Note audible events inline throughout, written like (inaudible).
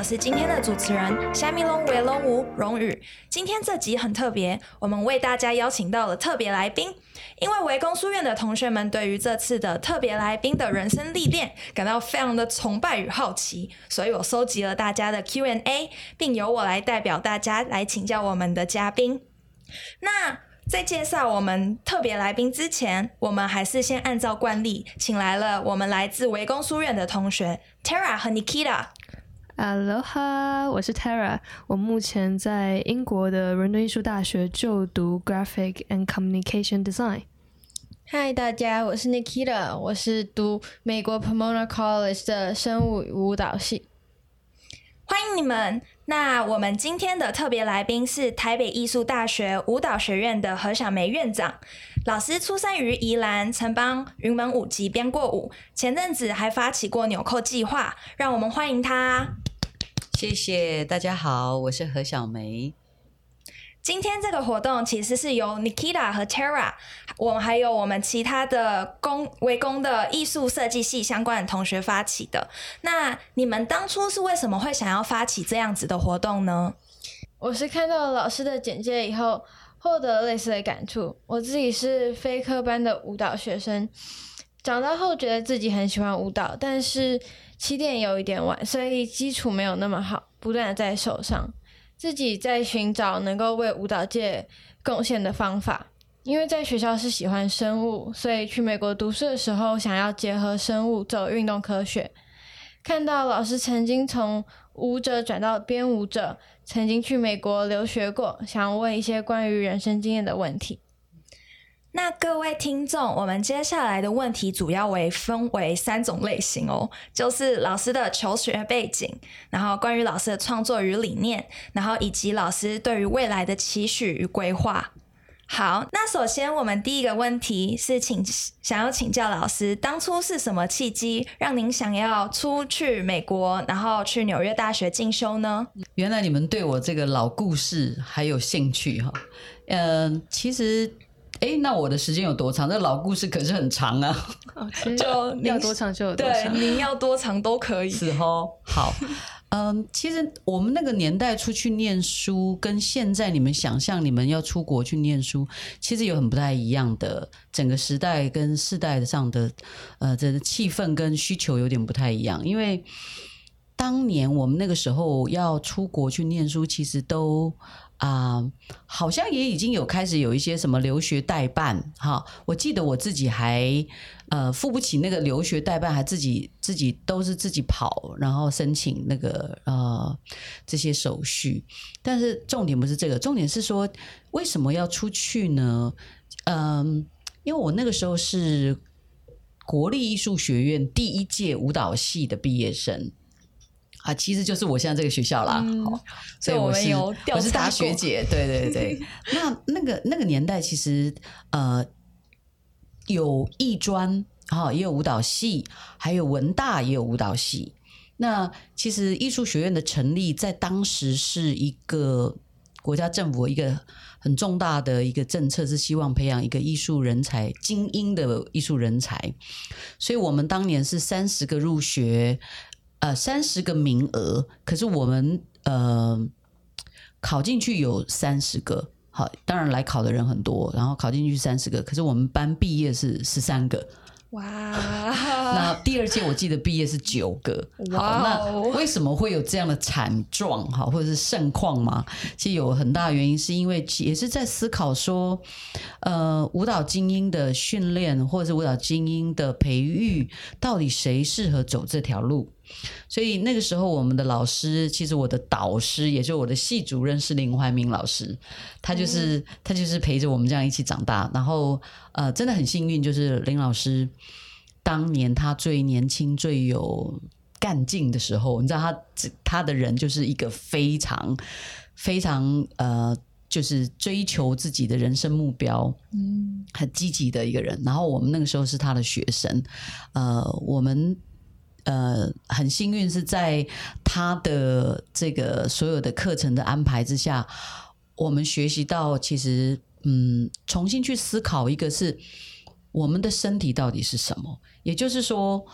我是今天的主持人虾米龙维龙吴荣宇。今天这集很特别，我们为大家邀请到了特别来宾。因为围攻书院的同学们对于这次的特别来宾的人生历练感到非常的崇拜与好奇，所以我收集了大家的 Q&A，并由我来代表大家来请教我们的嘉宾。那在介绍我们特别来宾之前，我们还是先按照惯例，请来了我们来自围攻书院的同学 Tara 和 Nikita。Aloha，我是 Tara，我目前在英国的伦敦艺术大学就读 Graphic and Communication Design。嗨，大家，我是 Nikita，我是读美国 Pomona College 的生物舞蹈系。欢迎你们！那我们今天的特别来宾是台北艺术大学舞蹈学院的何小梅院长。老师出生于宜兰，曾帮云门舞集编过舞，前阵子还发起过纽扣计划。让我们欢迎他。谢谢大家好，我是何小梅。今天这个活动其实是由 Nikita 和 Tara，我们还有我们其他的工围攻的艺术设计系相关的同学发起的。那你们当初是为什么会想要发起这样子的活动呢？我是看到老师的简介以后，获得类似的感触。我自己是非科班的舞蹈学生，长大后觉得自己很喜欢舞蹈，但是起点有一点晚，所以基础没有那么好，不断的在受伤。自己在寻找能够为舞蹈界贡献的方法，因为在学校是喜欢生物，所以去美国读书的时候想要结合生物走运动科学。看到老师曾经从舞者转到编舞者，曾经去美国留学过，想问一些关于人生经验的问题。那各位听众，我们接下来的问题主要为分为三种类型哦，就是老师的求学背景，然后关于老师的创作与理念，然后以及老师对于未来的期许与规划。好，那首先我们第一个问题是，请想要请教老师，当初是什么契机让您想要出去美国，然后去纽约大学进修呢？原来你们对我这个老故事还有兴趣哈？嗯，其实。哎，那我的时间有多长？这老故事可是很长啊！(laughs) 就要多长就有多长，您要多长都可以。是哦，好，(laughs) 嗯，其实我们那个年代出去念书，跟现在你们想象你们要出国去念书，其实有很不太一样的。整个时代跟世代上的呃，这个气氛跟需求有点不太一样。因为当年我们那个时候要出国去念书，其实都。啊，好像也已经有开始有一些什么留学代办哈。我记得我自己还呃付不起那个留学代办，还自己自己都是自己跑，然后申请那个呃这些手续。但是重点不是这个，重点是说为什么要出去呢？嗯，因为我那个时候是国立艺术学院第一届舞蹈系的毕业生。啊，其实就是我现在这个学校啦，所以我是我是大学姐，对对对。(laughs) 那那个那个年代，其实呃有艺专哈，也有舞蹈系，还有文大也有舞蹈系。那其实艺术学院的成立，在当时是一个国家政府一个很重大的一个政策，是希望培养一个艺术人才精英的艺术人才。所以我们当年是三十个入学。呃，三十个名额，可是我们呃考进去有三十个，好，当然来考的人很多，然后考进去三十个，可是我们班毕业是十三个。哇！(laughs) 那第二届我记得毕业是九个。哇！那为什么会有这样的惨状哈，或者是盛况嘛？其实有很大原因，是因为也是在思考说，呃，舞蹈精英的训练，或者是舞蹈精英的培育，到底谁适合走这条路？所以那个时候，我们的老师，其实我的导师，也就我的系主任是林怀民老师，他就是他就是陪着我们这样一起长大。然后呃，真的很幸运，就是林老师当年他最年轻、最有干劲的时候，你知道他他的人就是一个非常非常呃，就是追求自己的人生目标，嗯，很积极的一个人。然后我们那个时候是他的学生，呃，我们。呃，很幸运是在他的这个所有的课程的安排之下，我们学习到其实，嗯，重新去思考，一个是我们的身体到底是什么，也就是说，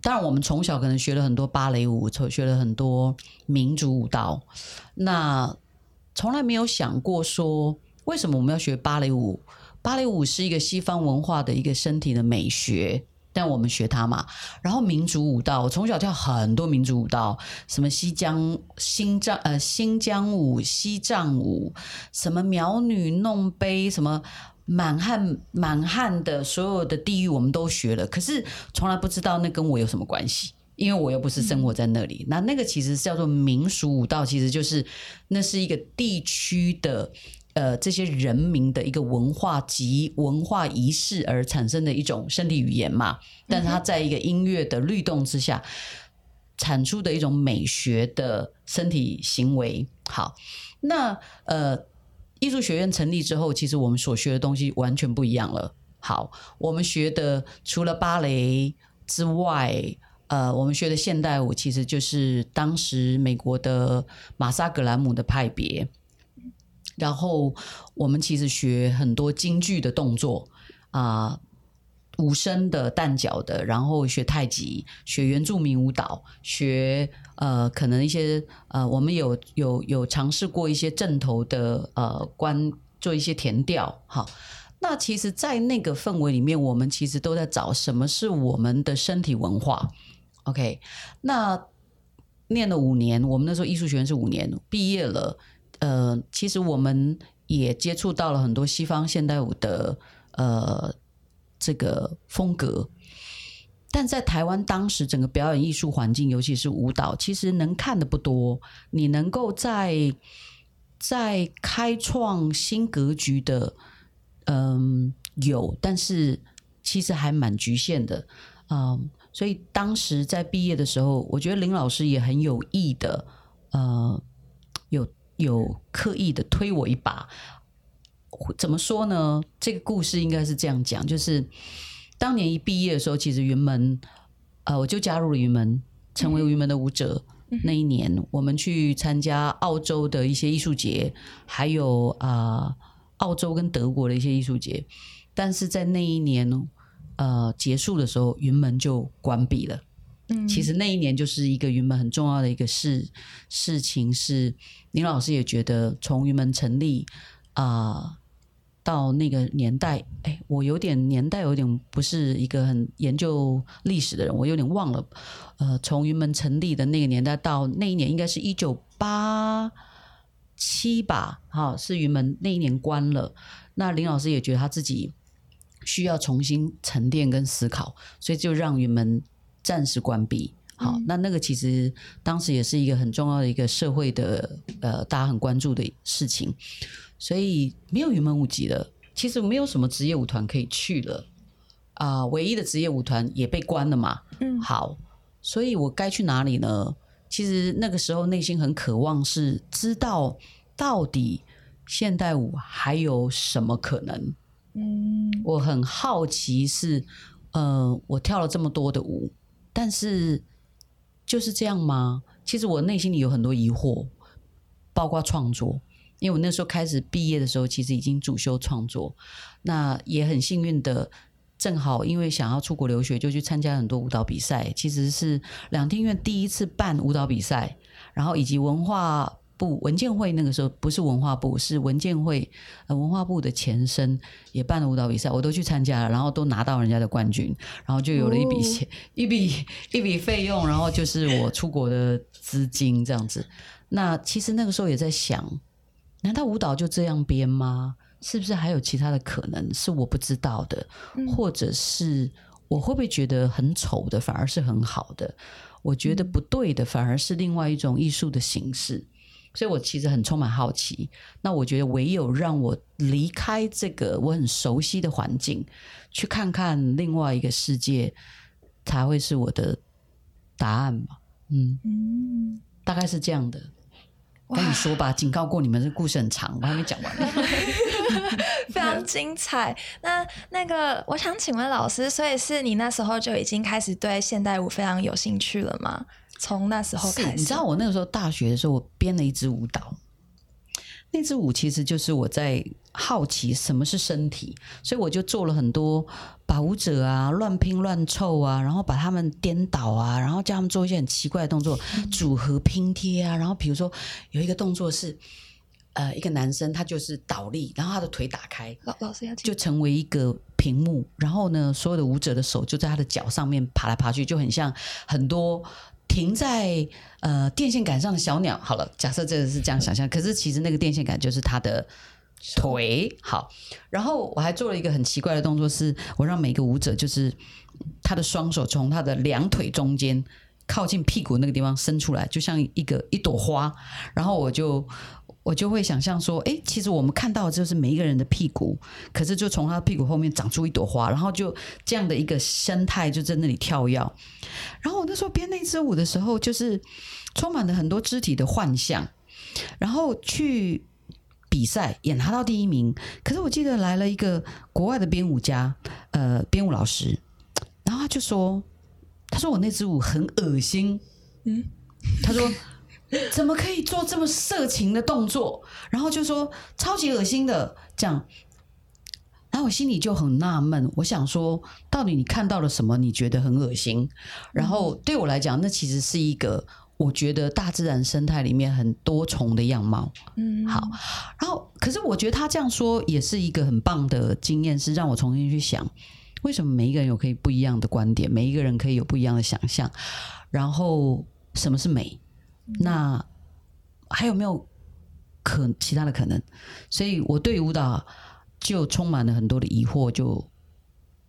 当然，我们从小可能学了很多芭蕾舞，学了很多民族舞蹈，那从来没有想过说，为什么我们要学芭蕾舞？芭蕾舞是一个西方文化的一个身体的美学，但我们学它嘛。然后民族舞蹈，我从小跳很多民族舞蹈，什么西江、新疆呃新疆舞、西藏舞，什么苗女弄杯，什么满汉满汉的所有的地域我们都学了，可是从来不知道那跟我有什么关系。因为我又不是生活在那里，那那个其实叫做民俗舞蹈，其实就是那是一个地区的呃这些人民的一个文化及文化仪式而产生的一种身体语言嘛。但是它在一个音乐的律动之下，产出的一种美学的身体行为。好，那呃艺术学院成立之后，其实我们所学的东西完全不一样了。好，我们学的除了芭蕾之外，呃，我们学的现代舞其实就是当时美国的马萨格兰姆的派别，然后我们其实学很多京剧的动作啊，武生的、旦角的，然后学太极，学原住民舞蹈，学呃，可能一些呃，我们有有有尝试过一些正头的呃关做一些填调，好。那其实，在那个氛围里面，我们其实都在找什么是我们的身体文化。OK，那念了五年，我们那时候艺术学院是五年毕业了。呃，其实我们也接触到了很多西方现代舞的呃这个风格，但在台湾当时整个表演艺术环境，尤其是舞蹈，其实能看的不多。你能够在在开创新格局的，嗯，有，但是其实还蛮局限的，嗯。所以当时在毕业的时候，我觉得林老师也很有意的，呃，有有刻意的推我一把。怎么说呢？这个故事应该是这样讲：，就是当年一毕业的时候，其实云门，呃，我就加入了云门，成为云门的舞者。那一年，我们去参加澳洲的一些艺术节，还有啊，澳洲跟德国的一些艺术节。但是在那一年呢？呃，结束的时候，云门就关闭了。嗯，其实那一年就是一个云门很重要的一个事事情，是林老师也觉得从云门成立啊到那个年代，哎，我有点年代有点不是一个很研究历史的人，我有点忘了。呃，从云门成立的那个年代到那一年，应该是一九八七吧？好，是云门那一年关了。那林老师也觉得他自己。需要重新沉淀跟思考，所以就让云门暂时关闭。好，那那个其实当时也是一个很重要的一个社会的呃，大家很关注的事情。所以没有云门舞集了，其实没有什么职业舞团可以去了啊。唯一的职业舞团也被关了嘛。嗯，好，所以我该去哪里呢？其实那个时候内心很渴望是知道到底现代舞还有什么可能。嗯，我很好奇是，呃，我跳了这么多的舞，但是就是这样吗？其实我内心里有很多疑惑，包括创作，因为我那时候开始毕业的时候，其实已经主修创作，那也很幸运的，正好因为想要出国留学，就去参加很多舞蹈比赛，其实是两厅院第一次办舞蹈比赛，然后以及文化。部文建会那个时候不是文化部，是文建会，呃，文化部的前身也办了舞蹈比赛，我都去参加了，然后都拿到人家的冠军，然后就有了一笔钱，一笔一笔费用，然后就是我出国的资金这样子。那其实那个时候也在想，难道舞蹈就这样编吗？是不是还有其他的可能是我不知道的？或者是我会不会觉得很丑的反而是很好的？我觉得不对的反而是另外一种艺术的形式。所以我其实很充满好奇。那我觉得唯有让我离开这个我很熟悉的环境，去看看另外一个世界，才会是我的答案吧。嗯嗯，大概是这样的。跟你说吧，警告过你们，这故事很长，我还没讲完。(laughs) (laughs) 非常精彩。那那个，我想请问老师，所以是你那时候就已经开始对现代舞非常有兴趣了吗？从那时候开始，你知道我那个时候大学的时候，我编了一支舞蹈。那支舞其实就是我在好奇什么是身体，所以我就做了很多把舞者啊乱拼乱凑啊，然后把他们颠倒啊，然后叫他们做一些很奇怪的动作，组合拼贴啊，然后比如说有一个动作是。呃，一个男生他就是倒立，然后他的腿打开，老老师要就成为一个屏幕，然后呢，所有的舞者的手就在他的脚上面爬来爬去，就很像很多停在呃电线杆上的小鸟。好了，假设这个是这样想象，可是其实那个电线杆就是它的腿。好，然后我还做了一个很奇怪的动作，是我让每个舞者就是他的双手从他的两腿中间靠近屁股那个地方伸出来，就像一个一朵花，然后我就。我就会想象说，哎，其实我们看到的就是每一个人的屁股，可是就从他屁股后面长出一朵花，然后就这样的一个生态就在那里跳跃。然后我那时候编那支舞的时候，就是充满了很多肢体的幻象，然后去比赛也拿到第一名。可是我记得来了一个国外的编舞家，呃，编舞老师，然后他就说，他说我那支舞很恶心，嗯，他说。(laughs) 怎么可以做这么色情的动作？然后就说超级恶心的这样，然后我心里就很纳闷，我想说，到底你看到了什么？你觉得很恶心？然后对我来讲，那其实是一个我觉得大自然生态里面很多重的样貌。嗯，好。然后，可是我觉得他这样说也是一个很棒的经验，是让我重新去想，为什么每一个人有可以不一样的观点，每一个人可以有不一样的想象，然后什么是美？那还有没有可其他的可能？所以我对舞蹈就充满了很多的疑惑，就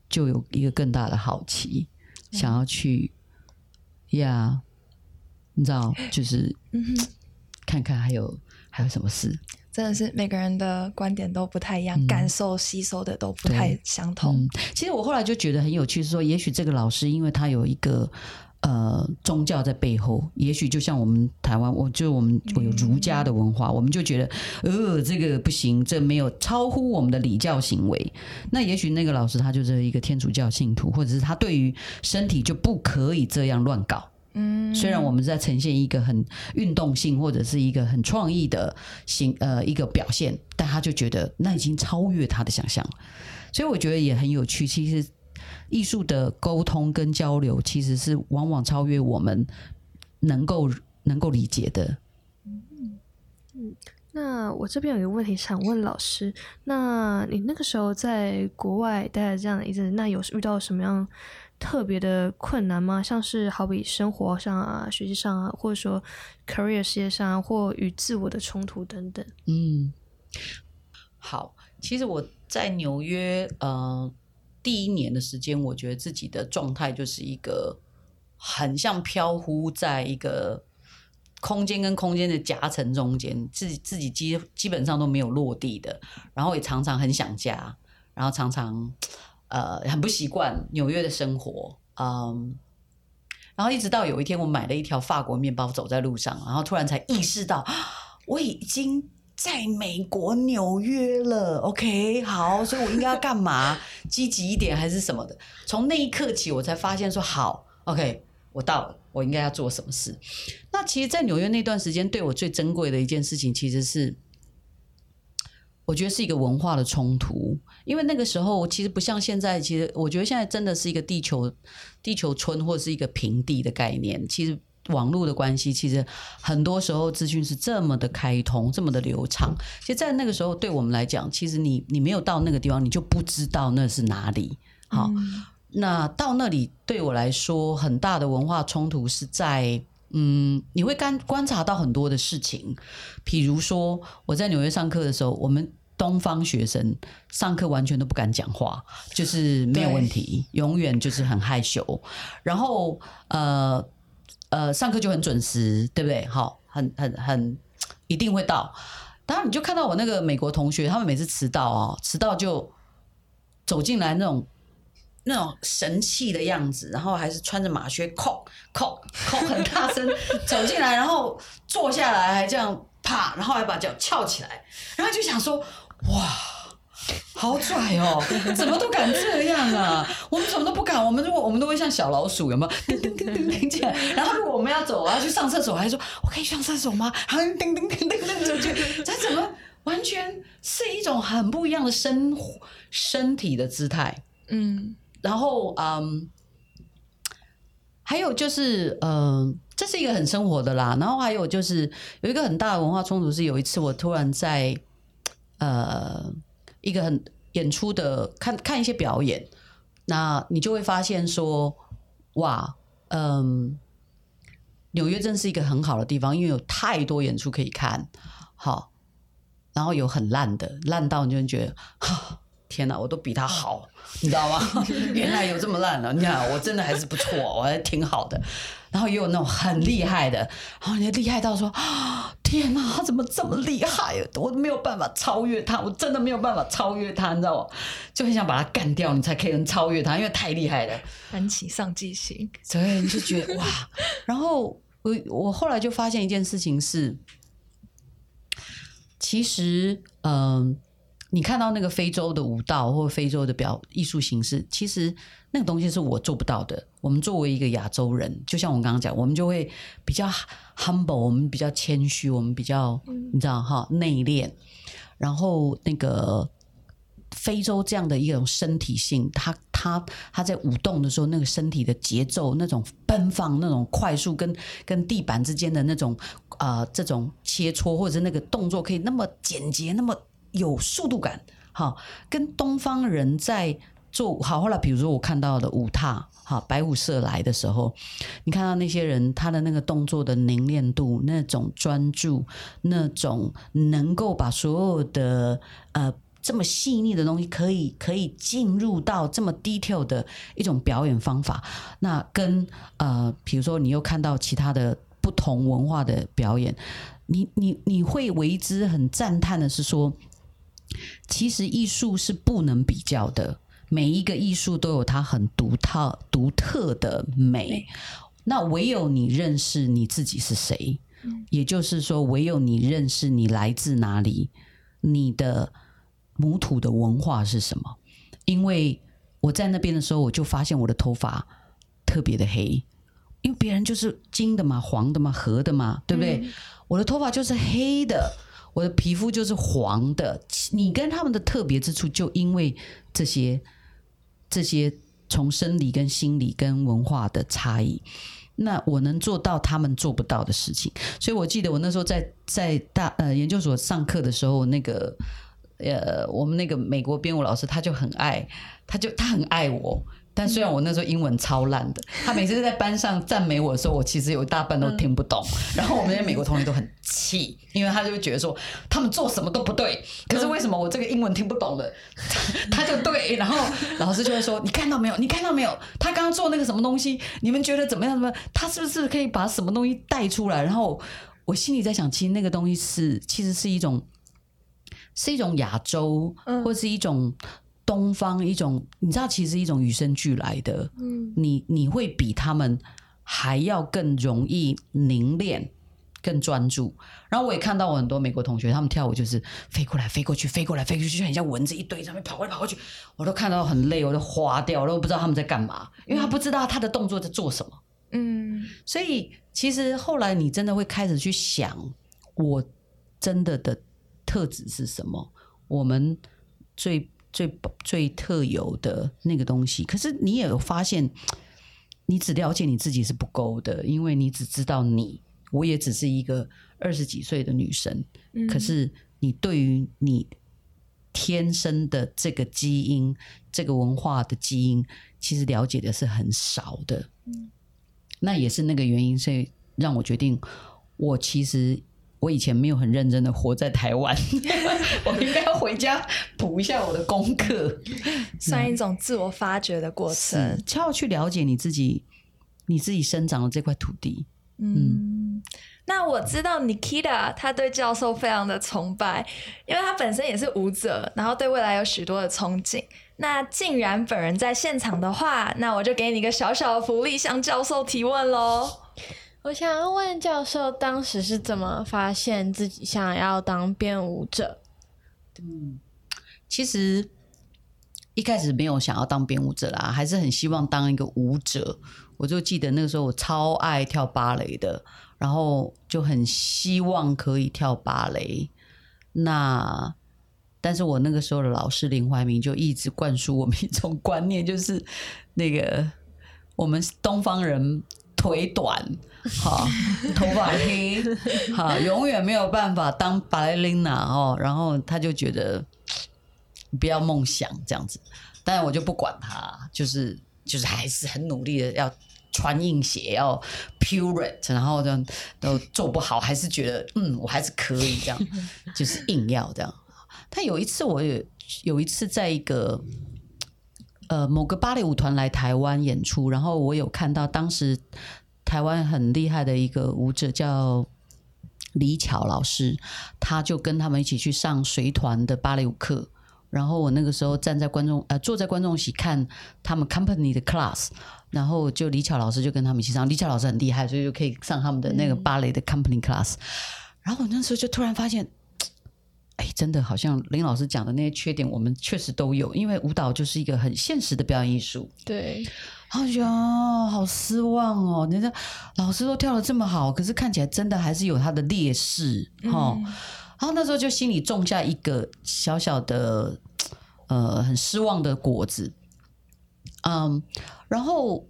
就有一个更大的好奇，想要去呀，你知道，就是看看还有还有什么事。真的是每个人的观点都不太一样，感受吸收的都不太相同。其实我后来就觉得很有趣，是说也许这个老师因为他有一个。呃，宗教在背后，也许就像我们台湾，我就我们有儒家的文化，我们就觉得，呃，这个不行，这没有超乎我们的礼教行为。那也许那个老师他就是一个天主教信徒，或者是他对于身体就不可以这样乱搞。嗯，虽然我们在呈现一个很运动性或者是一个很创意的形呃一个表现，但他就觉得那已经超越他的想象了，所以我觉得也很有趣。其实。艺术的沟通跟交流，其实是往往超越我们能够能够理解的。嗯嗯，那我这边有一个问题想问老师：，那你那个时候在国外待了这样的一阵，那有遇到什么样特别的困难吗？像是好比生活上啊、学习上啊，或者说 career 事业上啊，或与自我的冲突等等？嗯，好，其实我在纽约，呃。第一年的时间，我觉得自己的状态就是一个很像飘忽在一个空间跟空间的夹层中间，自己自己基基本上都没有落地的，然后也常常很想家，然后常常呃很不习惯纽约的生活，嗯，然后一直到有一天我买了一条法国面包走在路上，然后突然才意识到 (gasps) 我已经。在美国纽约了，OK，好，所以我应该要干嘛？积极一点还是什么的？从那一刻起，我才发现说，好，OK，我到了，我应该要做什么事？那其实，在纽约那段时间，对我最珍贵的一件事情，其实是我觉得是一个文化的冲突，因为那个时候其实不像现在，其实我觉得现在真的是一个地球地球村或者是一个平地的概念，其实。网络的关系，其实很多时候资讯是这么的开通，这么的流畅。其实，在那个时候，对我们来讲，其实你你没有到那个地方，你就不知道那是哪里。好，那到那里对我来说，很大的文化冲突是在，嗯，你会观观察到很多的事情。比如说，我在纽约上课的时候，我们东方学生上课完全都不敢讲话，就是没有问题，永远就是很害羞。然后，呃。呃，上课就很准时，对不对？好，很很很一定会到。当然，你就看到我那个美国同学，他们每次迟到哦，迟到就走进来那种那种神气的样子，然后还是穿着马靴，扣扣扣很大声走进来，然后坐下来，还这样啪，然后还把脚翘起来，然后就想说，哇。好拽哦！(laughs) 怎么都敢这样啊？我们什么都不敢。我们如果我们都会像小老鼠，有没有？叮叮叮叮叮起来。然后如果我们要走，我要去上厕所，还说我可以上厕所吗？然后叮叮叮叮叮出去。这怎么完全是一种很不一样的身身体的姿态。嗯然后，嗯，还有就是，嗯、这是一个很生活的啦。然后还有就是有一个很大的文化冲突，是有一次我突然在呃一个很演出的看看一些表演，那你就会发现说，哇，嗯，纽约真是一个很好的地方，因为有太多演出可以看，好，然后有很烂的，烂到你就会觉得，(laughs) 天哪，我都比他好，你知道吗？(laughs) 原来有这么烂了，你看我真的还是不错，我还挺好的。然后也有那种很厉害的，然后你厉害到说，啊，(gasps) 天哪，他怎么这么厉害？我没有办法超越他，我真的没有办法超越他，你知道吗？就很想把他干掉，你才可以能超越他，因为太厉害了。安琪上进心，所以你就觉得哇，(laughs) 然后我我后来就发现一件事情是，其实嗯、你看到那个非洲的舞蹈或非洲的表艺术形式，其实那个东西是我做不到的。我们作为一个亚洲人，就像我刚刚讲，我们就会比较 humble，我们比较谦虚，我们比较你知道哈内敛，然后那个非洲这样的一种身体性，它它它在舞动的时候，那个身体的节奏，那种奔放，那种快速跟跟地板之间的那种啊、呃这种切磋，或者是那个动作可以那么简洁，那么有速度感，好，跟东方人在做好。后来比如说我看到的舞踏，哈白舞社来的时候，你看到那些人他的那个动作的凝练度，那种专注，那种能够把所有的呃。这么细腻的东西，可以可以进入到这么 detail 的一种表演方法。那跟呃，比如说你又看到其他的不同文化的表演，你你你会为之很赞叹的是说，其实艺术是不能比较的，每一个艺术都有它很独特独特的美。那唯有你认识你自己是谁，也就是说，唯有你认识你来自哪里，你的母土的文化是什么。因为我在那边的时候，我就发现我的头发特别的黑，因为别人就是金的嘛、黄的嘛、褐的嘛，对不对？我的头发就是黑的，我的皮肤就是黄的。你跟他们的特别之处，就因为这些这些从生理跟心理跟文化的差异。那我能做到他们做不到的事情，所以我记得我那时候在在大呃研究所上课的时候，那个呃我们那个美国编舞老师他就很爱，他就他很爱我。但虽然我那时候英文超烂的，他每次在班上赞美我的时候，我其实有一大半都听不懂。然后我们那些美国同学都很气，因为他就会觉得说他们做什么都不对，可是为什么我这个英文听不懂的，(laughs) 他就对。然后老师就会说：“你看到没有？你看到没有？他刚刚做那个什么东西，你们觉得怎么样？怎么样？他是不是可以把什么东西带出来？”然后我心里在想，其实那个东西是其实是一种是一种亚洲，嗯或是一种东方一种，你知道，其实一种与生俱来的。嗯你你会比他们还要更容易凝练、更专注。然后我也看到我很多美国同学，他们跳舞就是飞过来、飞过去、飞过来、飞过去，就很像蚊子一堆在那边跑过来跑过去。我都看到很累，我都花掉，我都不知道他们在干嘛，因为他不知道他的动作在做什么。嗯所以其实后来你真的会开始去想，我真的的特质是什么？我们最最最特有的那个东西。可是你也有发现，你只了解你自己是不够的，因为你只知道你，我也只是一个二十几岁的女生。嗯可是你对于你天生的这个基因、这个文化的基因，其实了解的是很少的。那也是那个原因，所以让我决定，我其实我以前没有很认真的活在台湾，(laughs) 我应该要回家补一下我的功课，算一种自我发掘的过程要去了解你自己，你自己生长的这块土地。嗯，那我知道 Nikita 他对教授非常的崇拜，因为他本身也是舞者，然后对未来有许多的憧憬。那既然本人在现场的话，那我就给你一个小小的福利，向教授提问喽。我想要问教授，当时是怎么发现自己想要当编舞者？其实一开始没有想要当编舞者啦，还是很希望当一个舞者。我就记得那个时候我超爱跳芭蕾的，然后就很希望可以跳芭蕾。那但是我那个时候的老师林怀民就一直灌输我们一种观念，就是那个我们东方人腿短，哈，头发黑，哈，(laughs) 永远没有办法当芭蕾琳娜哦。然后他就觉得不要梦想这样子，但是我就不管他，就是就是还是很努力的要穿硬鞋，要 pure it，然后这样都做不好，还是觉得嗯，我还是可以这样，就是硬要这样。他有一次，我有有一次在一个呃某个芭蕾舞团来台湾演出，然后我有看到当时台湾很厉害的一个舞者叫李巧老师，他就跟他们一起去上随团的芭蕾舞课。然后我那个时候站在观众呃坐在观众席看他们 company 的 class，然后就李巧老师就跟他们一起上。李巧老师很厉害，所以就可以上他们的那个芭蕾的 company class。然后我那时候就突然发现。哎，真的好像林老师讲的那些缺点，我们确实都有。因为舞蹈就是一个很现实的表演艺术，对。然后觉得哦，好失望哦！人家老师都跳的这么好，可是看起来真的还是有他的劣势哈。然后那时候就心里种下一个小小的呃很失望的果子。嗯，然后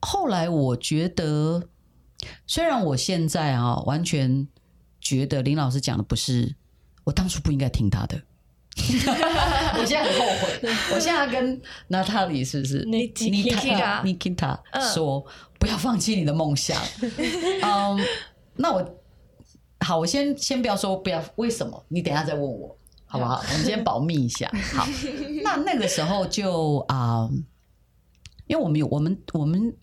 后来我觉得，虽然我现在啊完全。觉得林老师讲的不是，我当初不应该听他的。(laughs) 我现在很后悔。我现在跟娜塔莉是不是？(laughs) 你你你他你听他说，不要放弃你的梦想。(laughs) 嗯，那我好，我先先不要说不要，为什么？你等下再问我，好不好？我们先保密一下。好，那那个时候就啊，因为我们有我们我们。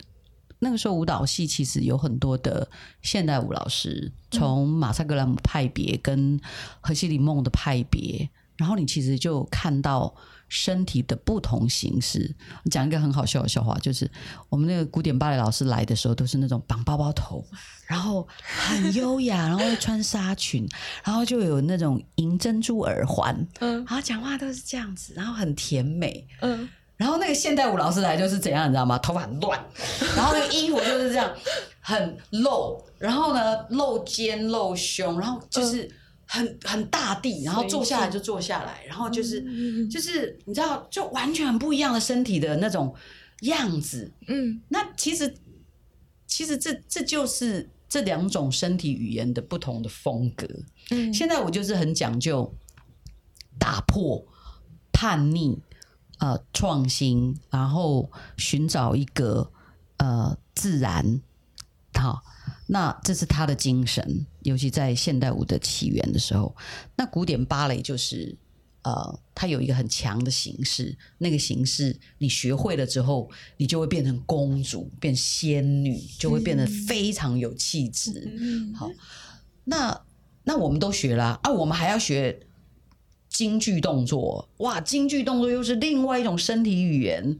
那个时候舞蹈系其实有很多的现代舞老师，从马萨格兰姆派别跟荷西里梦的派别，然后你其实就看到身体的不同形式。讲一个很好笑的笑话，就是我们那个古典芭蕾老师来的时候，都是那种绑包包头，然后很优雅，然后穿纱裙，然后就有那种银珍珠耳环，嗯，然后讲话都是这样子，然后很甜美，嗯。然后那个现代舞老师来就是怎样，你知道吗？头发很乱，然后那个衣服就是这样很露，然后呢露肩露胸，然后就是很很大地，然后坐下来就坐下来，然后就是就是你知道，就完全很不一样的身体的那种样子。嗯，那其实其实这这就是这两种身体语言的不同的风格。嗯，现在我就是很讲究打破叛逆。呃，创新，然后寻找一个呃自然，好，那这是他的精神。尤其在现代舞的起源的时候，那古典芭蕾就是呃，它有一个很强的形式，那个形式你学会了之后，你就会变成公主，变仙女，就会变得非常有气质。好，那那我们都学了啊，我们还要学。京剧动作，哇！京剧动作又是另外一种身体语言。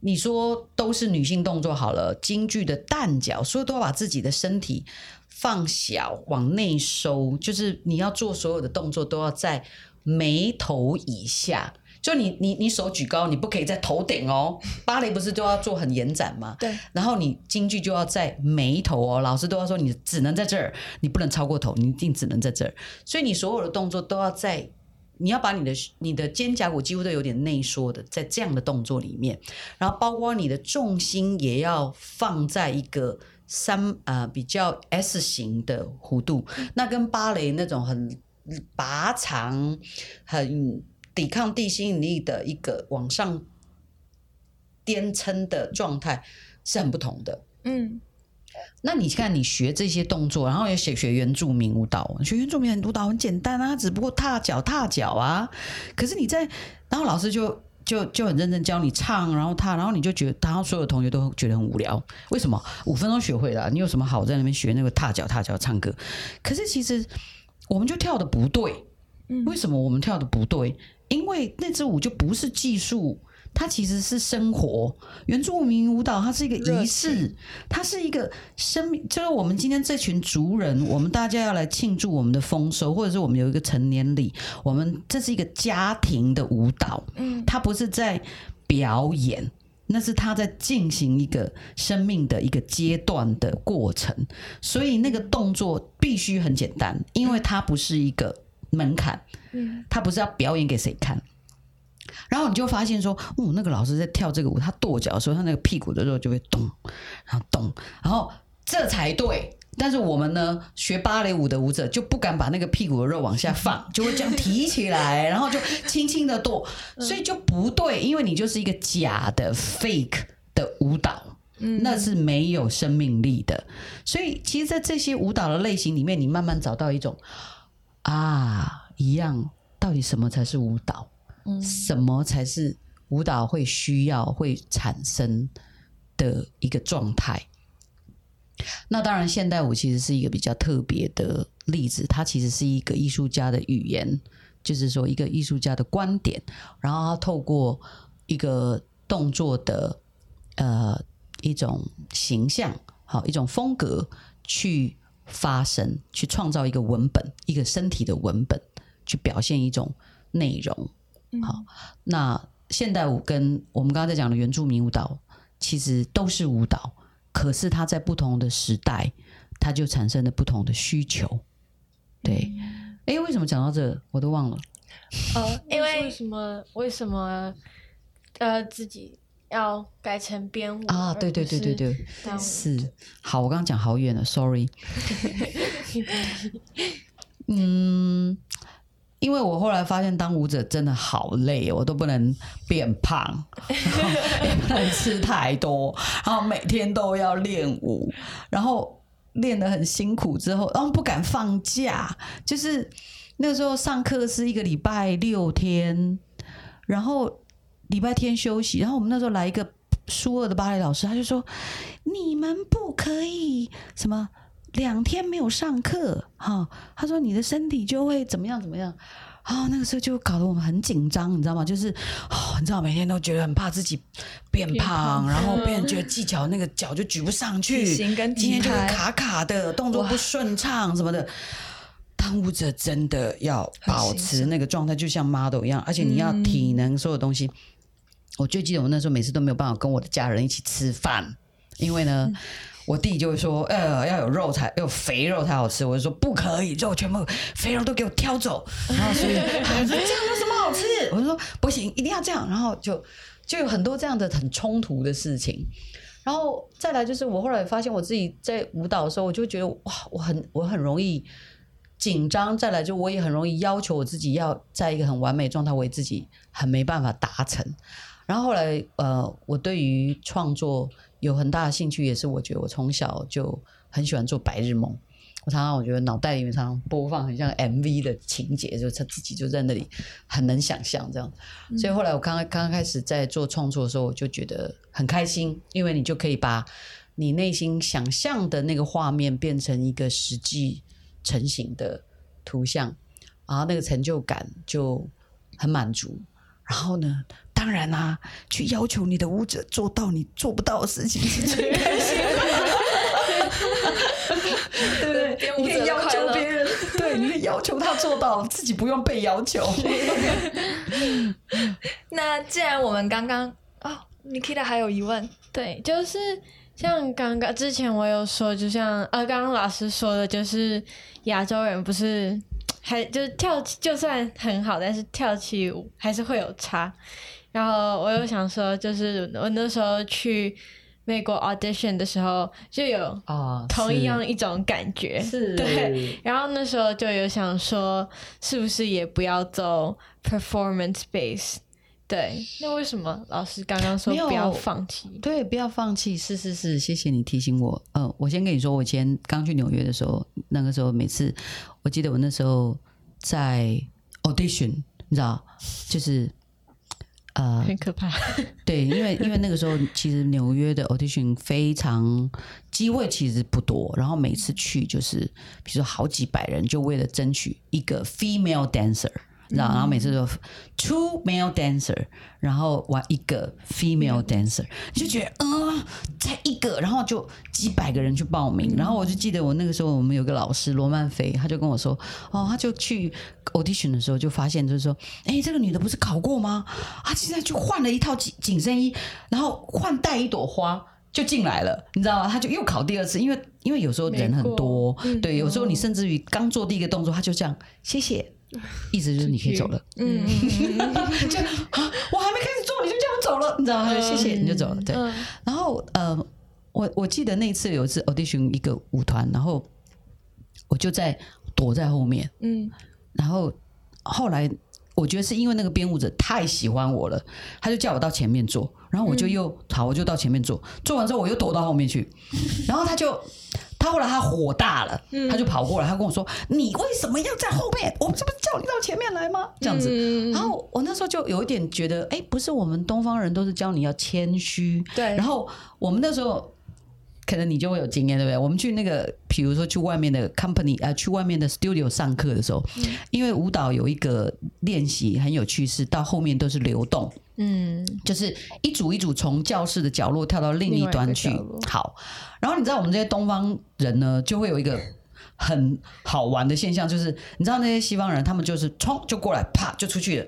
你说都是女性动作好了，京剧的旦角，所以都要把自己的身体放小，往内收，就是你要做所有的动作都要在眉头以下。就你你你手举高，你不可以在头顶哦。芭蕾不是都要做很延展吗？对。然后你京剧就要在眉头哦，老师都要说你只能在这儿，你不能超过头，你一定只能在这儿。所以你所有的动作都要在。你要把你的你的肩胛骨几乎都有点内缩的，在这样的动作里面，然后包括你的重心也要放在一个三呃比较 S 型的弧度，那跟芭蕾那种很拔长、很抵抗地心引力的一个往上颠撑的状态是很不同的。嗯。那你看，你学这些动作，然后也学学原住民舞蹈，学原住民舞蹈很简单啊，只不过踏脚踏脚啊。可是你在，然后老师就就就很认真教你唱，然后踏，然后你就觉得，然后所有同学都觉得很无聊。为什么？五分钟学会了，你有什么好在那边学那个踏脚踏脚唱歌？可是其实我们就跳的不对。为什么我们跳的不对？因为那支舞就不是技术。它其实是生活，原住民舞蹈它是一个仪式，它是一个生命。就是我们今天这群族人，我们大家要来庆祝我们的丰收，或者是我们有一个成年礼，我们这是一个家庭的舞蹈。嗯，它不是在表演，那是他在进行一个生命的一个阶段的过程，所以那个动作必须很简单，因为它不是一个门槛，嗯，他不是要表演给谁看。然后你就发现说，哦，那个老师在跳这个舞，他跺脚的时候，他那个屁股的肉就会动，然后动，然后这才对。但是我们呢，学芭蕾舞的舞者就不敢把那个屁股的肉往下放，(laughs) 就会这样提起来，然后就轻轻的跺，所以就不对，因为你就是一个假的 fake 的舞蹈。那是没有生命力的，所以其实，在这些舞蹈的类型里面，你慢慢找到一种啊，一样，到底什么才是舞蹈？什么才是舞蹈会需要、会产生的一个状态？那当然，现代舞其实是一个比较特别的例子，它其实是一个艺术家的语言，就是说一个艺术家的观点，然后他透过一个动作的呃一种形象，好一种风格去发声，去创造一个文本，一个身体的文本，去表现一种内容。好，那现代舞跟我们刚刚在讲的原住民舞蹈，其实都是舞蹈，可是它在不同的时代，它就产生了不同的需求。对，哎、为什么讲到这我都忘了？呃，(laughs) 因为为什么为什么呃自己要改成编舞啊，对对对对，对，是。好，我刚刚讲好远了，sorry。(laughs) 嗯，因为我后来发现当舞者真的好累，我都不能变胖，(laughs) 也不能吃太多，然后每天都要练舞，然后练得很辛苦之后，然后不敢放假，就是那时候上课是一个礼拜六天，然后礼拜天休息，然后我们那时候来一个初二的芭蕾老师，他就说你们不可以什么两天没有上课哈、他说你的身体就会怎么样怎么样。啊、那个时候就搞得我们很紧张，你知道吗？就是哦，你知道每天都觉得很怕自己变胖，然后变觉得技巧那个脚就举不上去，体型跟今天就会体态卡卡的，动作不顺畅什么的。当舞者真的要保持那个状态，就像 model 一样，而且你要体能，所有东西。我最记得我那时候每次都没有办法跟我的家人一起吃饭，因为呢，我弟就会说，呃，要有肉才有肥肉才好吃，我就说不可以，肉全部肥肉都给我挑走。然后所以这样有什么好吃？我就说不行，一定要这样。然后就就有很多这样的很冲突的事情。然后再来就是我后来发现我自己在舞蹈的时候，我就觉得哇，我很我很容易紧张。再来就我也很容易要求我自己要在一个很完美状态，我自己很没办法达成。然后后来呃，我对于创作有很大的兴趣，也是我觉得我从小就很喜欢做白日梦。我常常我觉得脑袋里面常常播放很像 MV 的情节，就他自己就在那里很能想象这样。所以后来我刚刚刚刚开始在做创作的时候，我就觉得很开心，因为你就可以把你内心想象的那个画面变成一个实际成型的图像，然后那个成就感就很满足。然后呢，当然啦、去要求你的舞者做到你做不到的事情是最开心的。(laughs) 对不对？你可以要求别人，对，你可以要求他做到，自己不用被要求。(laughs) 那既然我们刚刚哦，Nikita 还有疑问，对，就是像刚刚之前我有说，就像呃，刚刚老师说的，就是亚洲人不是还就是跳，就算很好，但是跳起舞还是会有差。然后我又想说，就是我那时候去美国 audition 的时候，就有啊同一样一种感觉，是 (laughs) 对。然后那时候就有想说，是不是也不要走 performance base？对，那为什么老师刚刚说不要放弃？对，不要放弃。是是是，谢谢你提醒我。嗯，我先跟你说，我以前刚去纽约的时候，那个时候每次，我记得我那时候在 audition，你知道，就是呃，很可怕。(laughs) 对，因为因为那个时候其实纽约的 audition 非常机会其实不多，然后每次去就是比如说好几百人，就为了争取一个 female dancer。你知道，然后每次都 two male dancer，然后玩一个 female dancer，你就觉得嗯，才一个，然后就几百个人去报名，然后我就记得我那个时候我们有个老师罗曼菲，他就跟我说，哦，他就去 audition 的时候就发现就是说，哎，这个女的不是考过吗？她，现在就换了一套紧紧身衣，然后换带一朵花。就进来了，你知道吗？他就又考第二次，因为因为有时候人很多，对，有时候你甚至于刚做第一个动作，他就这样谢谢，意思就是你可以走了，嗯，(laughs) 就啊，我还没开始做你就叫我走了，你知道吗？谢谢你就走了，对。然后呃，我我记得那一次有一次 audition 一个舞团，然后我就在躲在后面，嗯，然后后来。我觉得是因为那个编舞者太喜欢我了，他就叫我到前面坐，然后我就又好，我就到前面坐，坐完之后我又躲到后面去，然后他就他后来他火大了，他就跑过来，他跟我说：“你为什么要在后面？我这不是叫你到前面来吗？”这样子，然后我那时候就有一点觉得，哎，不是我们东方人都是教你要谦虚，对，然后我们那时候。可能你就会有经验，对不对？我们去那个，比如说去外面的 company，呃，去外面的 studio 上课的时候，因为舞蹈有一个练习很有趣，是到后面都是流动，嗯，就是一组一组从教室的角落跳到另一端去。好，然后你知道我们这些东方人呢，就会有一个 (laughs) 很好玩的现象，就是你知道那些西方人，他们就是冲就过来，啪就出去了。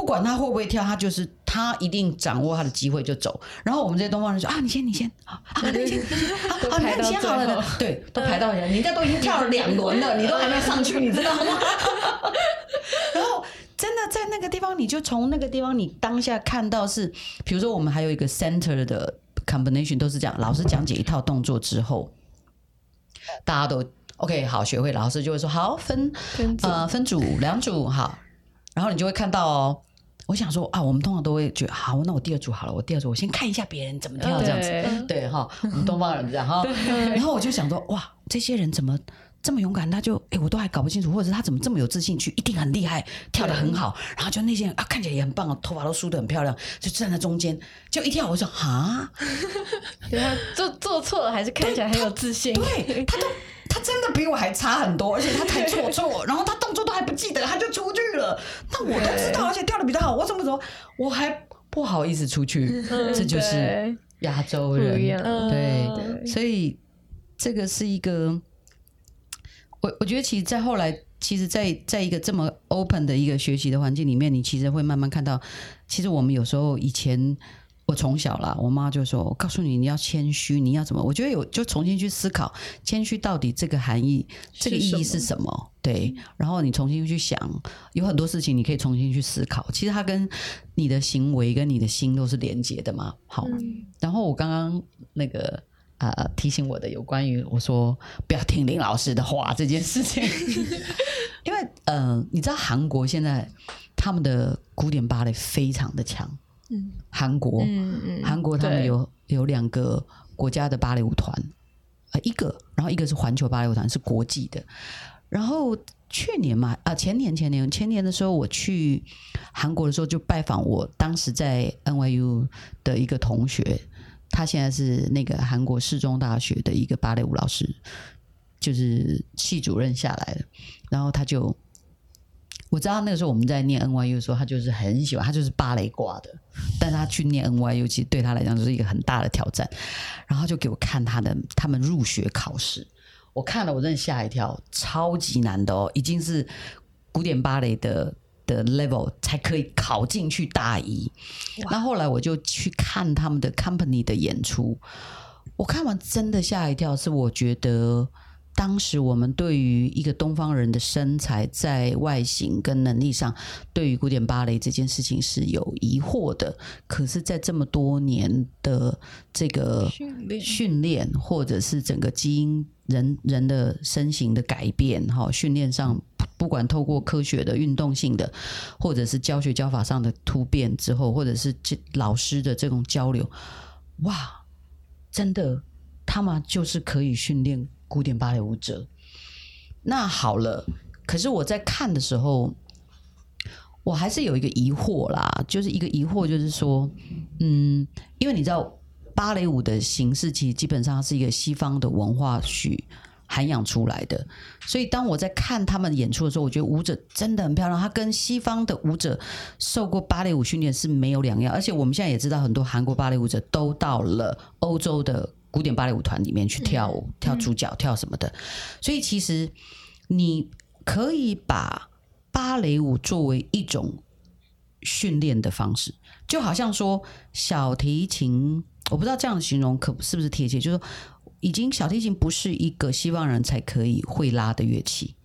不管他会不会跳，他就是他一定掌握他的机会就走。然后我们这些东方人说啊，你先，你先，啊，你先，啊，你先好了，对，都排到人，人家都已经跳了两轮了，你都还没上去，你知道吗？然后真的在那个地方，你就从那个地方，你当下看到是，比如说我们还有一个 center 的 combination 都是这样，老师讲解一套动作之后，大家都 OK 好学会，老师就会说好分呃分组两组好，然后你就会看到哦。我想说啊，我们通常都会觉得好，那我第二组好了，我第二组我先看一下别人怎么跳这样子，对哈，我们东方人这样哈。然后我就想说，哇，这些人怎么这么勇敢？他就哎，我都还搞不清楚，或者他怎么这么有自信，去一定很厉害，跳的很好。然后就那些人啊，看起来也很棒，头发都梳的很漂亮，就站在中间，就一跳，我说啊，(laughs) 对啊，做做错了还是看起来很有自信，对他都。他真的比我还差很多，而且他还做错，然后他动作都还不记得，他就出去了。那我都知道，而且跳的比他好，我怎么怎么我还不好意思出去？这就是亚洲人，对，所以这个是一个，我我觉得其实，在后来，其实，在在一个这么 open 的一个学习的环境里面，你其实会慢慢看到，其实我们有时候以前。我从小啦，我妈就说：“我告诉你，你要谦虚，你要怎么？”我觉得有就重新去思考谦虚到底这个含义，这个意义是什么？对，然后你重新去想，有很多事情你可以重新去思考。其实它跟你的行为跟你的心都是连接的嘛。好，然后我刚刚那个呃提醒我的有关于我说不要听林老师的话这件事情，(laughs) 因为呃，你知道韩国现在他们的古典芭蕾非常的强。韩国，韩国他们有有两个国家的芭蕾舞团，呃，一个，然后一个是环球芭蕾舞团，是国际的。然后去年嘛，啊，前年前年前年的时候，我去韩国的时候，就拜访我当时在 NYU 的一个同学，他现在是那个韩国世宗大学的一个芭蕾舞老师，就是系主任下来的，然后他就。我知道那个时候我们在念 NYU 的时候，他就是很喜欢，他就是芭蕾挂的，但他去念 NYU 其实对他来讲就是一个很大的挑战。然后就给我看他的他们入学考试，我看了我真的吓一跳，超级难的哦，已经是古典芭蕾的的 level 才可以考进去大一。那后来我就去看他们的 company 的演出，我看完真的吓一跳，是我觉得。当时我们对于一个东方人的身材在外形跟能力上，对于古典芭蕾这件事情是有疑惑的。可是，在这么多年的这个训练、训练，或者是整个基因人人的身形的改变，哈，训练上不管透过科学的运动性的，或者是教学教法上的突变之后，或者是老师的这种交流，哇，真的，他们就是可以训练。古典芭蕾舞者，那好了。可是我在看的时候，我还是有一个疑惑啦，就是一个疑惑，就是说，嗯，因为你知道芭蕾舞的形式，其实基本上是一个西方的文化去涵养出来的。所以当我在看他们演出的时候，我觉得舞者真的很漂亮。他跟西方的舞者受过芭蕾舞训练是没有两样，而且我们现在也知道很多韩国芭蕾舞者都到了欧洲的古典芭蕾舞团里面去跳舞、跳主角、跳什么的。所以其实你可以把芭蕾舞作为一种训练的方式，就好像说小提琴，我不知道这样的形容可是不是贴切，就是说已经小提琴不是一个西方人才可以会拉的乐器。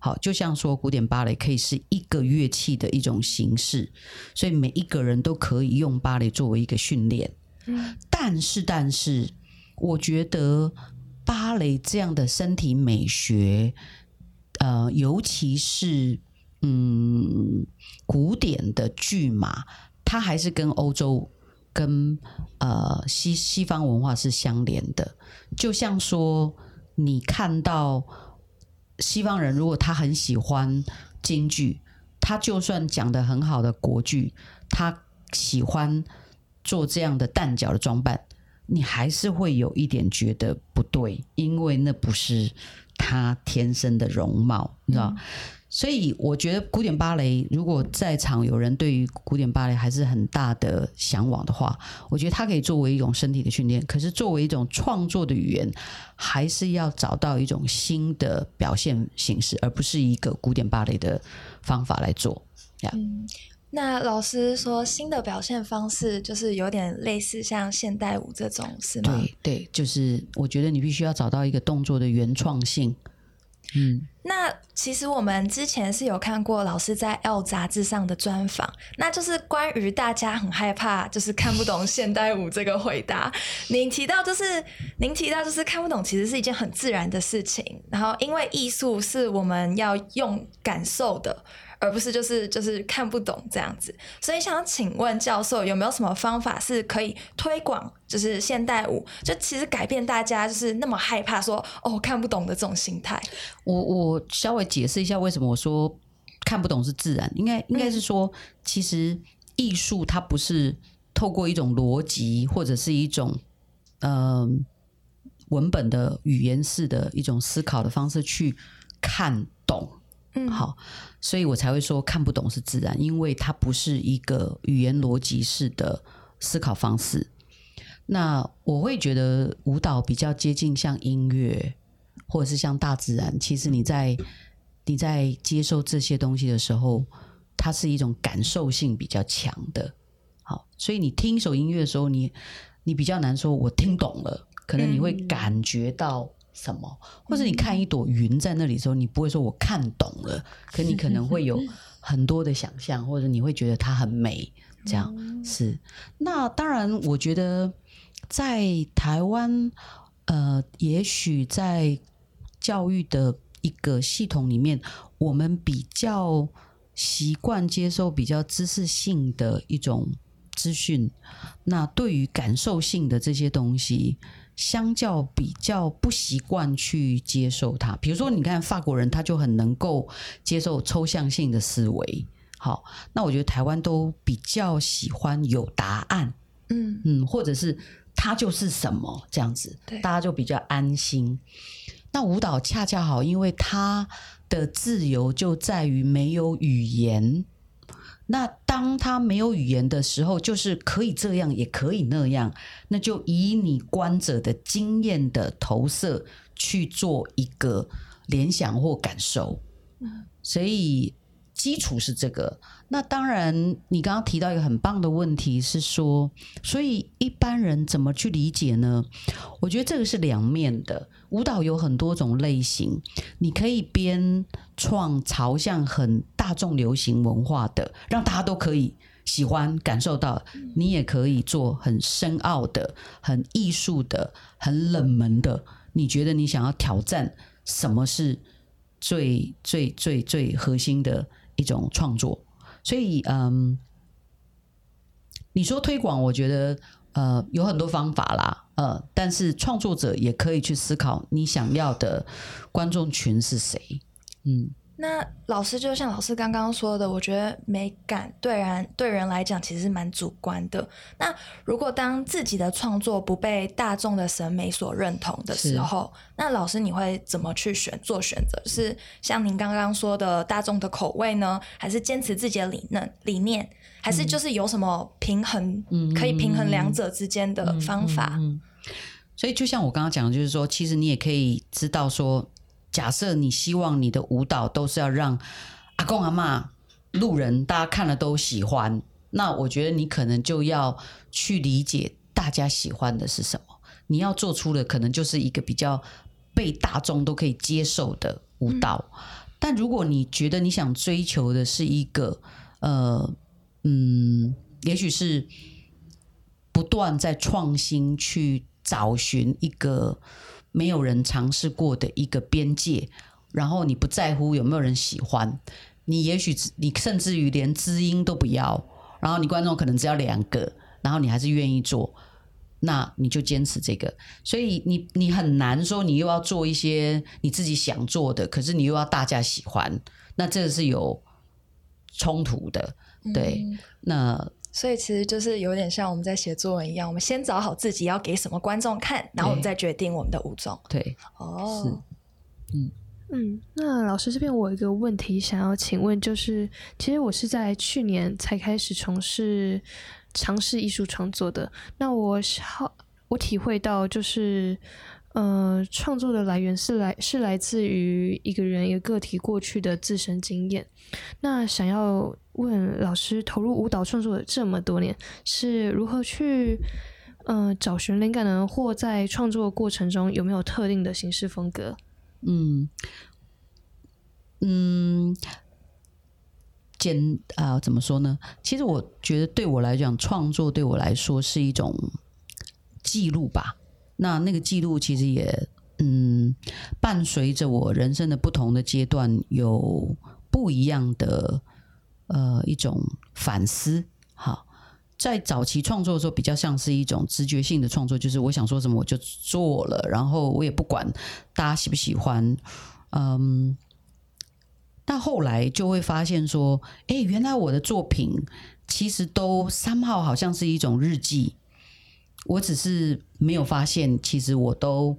好，就像说古典芭蕾可以是一个乐器的一种形式，所以每一个人都可以用芭蕾作为一个训练。嗯但是，但是，我觉得芭蕾这样的身体美学，呃，尤其是嗯古典的剧嘛，它还是跟欧洲、跟呃西西方文化是相连的。就像说，你看到西方人，如果他很喜欢京剧，他就算讲的很好的国剧，他喜欢做这样的蛋饺的装扮，你还是会有一点觉得不对，因为那不是他天生的容貌，你知道。所以我觉得古典芭蕾，如果在场有人对于古典芭蕾还是很大的向往的话，我觉得它可以作为一种身体的训练。可是作为一种创作的语言，还是要找到一种新的表现形式，而不是一个古典芭蕾的方法来做。那老师说新的表现方式就是有点类似像现代舞这种，是吗？对对，就是我觉得你必须要找到一个动作的原创性。嗯，那其实我们之前是有看过老师在《L》杂志上的专访，那就是关于大家很害怕就是看不懂现代舞这个回答。您提到就是您提到就是看不懂，其实是一件很自然的事情。然后因为艺术是我们要用感受的。而不是就是就是看不懂这样子，所以想请问教授有没有什么方法是可以推广就是现代舞，就其实改变大家就是那么害怕说哦看不懂的这种心态。我我稍微解释一下为什么我说看不懂是自然，应该应该是说，其实艺术它不是透过一种逻辑或者是一种嗯、呃文本的语言式的一种思考的方式去看懂。嗯，好，所以我才会说看不懂是自然，因为它不是一个语言逻辑式的思考方式。那我会觉得舞蹈比较接近像音乐，或者是像大自然。其实你在你在接受这些东西的时候，它是一种感受性比较强的。好，所以你听一首音乐的时候，你你比较难说我听懂了，可能你会感觉到。什么？或者你看一朵云在那里的时候，你不会说我看懂了，可你可能会有 (laughs) 很多的想象，或者你会觉得它很美。这样是。那当然，我觉得在台湾，呃，也许在教育的一个系统里面，我们比较习惯接受比较知识性的一种资讯，那对于感受性的这些东西。相较比较不习惯去接受它，比如说，你看法国人他就很能够接受抽象性的思维。好，那我觉得台湾都比较喜欢有答案，嗯嗯，或者是它就是什么这样子，对大家就比较安心。那舞蹈恰恰好，因为它的自由就在于没有语言。那当他没有语言的时候，就是可以这样，也可以那样，那就以你观者的经验的投射去做一个联想或感受。所以基础是这个。那当然，你刚刚提到一个很棒的问题是说，所以一般人怎么去理解呢？我觉得这个是两面的。舞蹈有很多种类型，你可以编创朝向很大众流行文化的，让大家都可以喜欢感受到；你也可以做很深奥的、很艺术的、很冷门的。你觉得你想要挑战什么是最最最最核心的一种创作？所以，嗯，你说推广，我觉得呃有很多方法啦，呃，但是创作者也可以去思考你想要的观众群是谁。嗯，那老师就像老师刚刚说的，我觉得美感对人对人来讲其实蛮主观的。那如果当自己的创作不被大众的审美所认同的时候，那老师你会怎么去选做选择？是像您刚刚说的大众的口味呢，还是坚持自己的理念理念，还是就是有什么平衡，可以平衡两者之间的方法？所以就像我刚刚讲的，就是说，其实你也可以知道说。假设你希望你的舞蹈都是要让阿公阿妈、路人大家看了都喜欢，那我觉得你可能就要去理解大家喜欢的是什么。你要做出的可能就是一个比较被大众都可以接受的舞蹈。但如果你觉得你想追求的是一个呃嗯，也许是不断在创新去找寻一个。没有人尝试过的一个边界，然后你不在乎有没有人喜欢，你也许你甚至于连知音都不要，然后你观众可能只要两个，然后你还是愿意做，那你就坚持这个。所以你你很难说你又要做一些你自己想做的，可是你又要大家喜欢，那这个是有冲突的。对，那。所以其实就是有点像我们在写作文一样，我们先找好自己要给什么观众看，然后我们再决定我们的舞种。对，哦，嗯嗯。那老师这边我有一个问题想要请问，就是其实我是在去年才开始从事尝试艺术创作的。那我好，我体会到就是。呃，创作的来源是来是来自于一个人一个个体过去的自身经验。那想要问老师，投入舞蹈创作这么多年，是如何去呃找寻灵感呢？或在创作过程中有没有特定的形式风格？嗯嗯，简啊，怎么说呢？其实我觉得对我来讲，创作对我来说是一种记录吧。那那个记录其实也，嗯，伴随着我人生的不同的阶段，有不一样的呃一种反思。好，在早期创作的时候，比较像是一种直觉性的创作，就是我想说什么我就做了，然后我也不管大家喜不喜欢。嗯，但后来就会发现说，哎，原来我的作品其实都三号好像是一种日记。我只是没有发现，其实我都，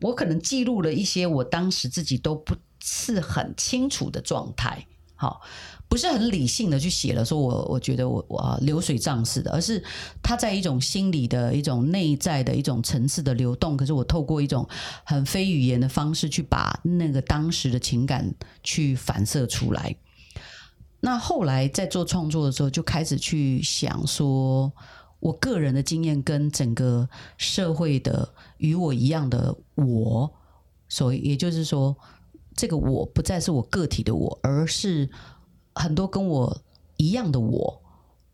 我可能记录了一些我当时自己都不是很清楚的状态，好，不是很理性的去写了，说我我觉得我我流水账似的，而是他在一种心理的一种内在的一种层次的流动，可是我透过一种很非语言的方式去把那个当时的情感去反射出来。那后来在做创作的时候，就开始去想说。我个人的经验跟整个社会的与我一样的我，所以也就是说，这个我不再是我个体的我，而是很多跟我一样的我。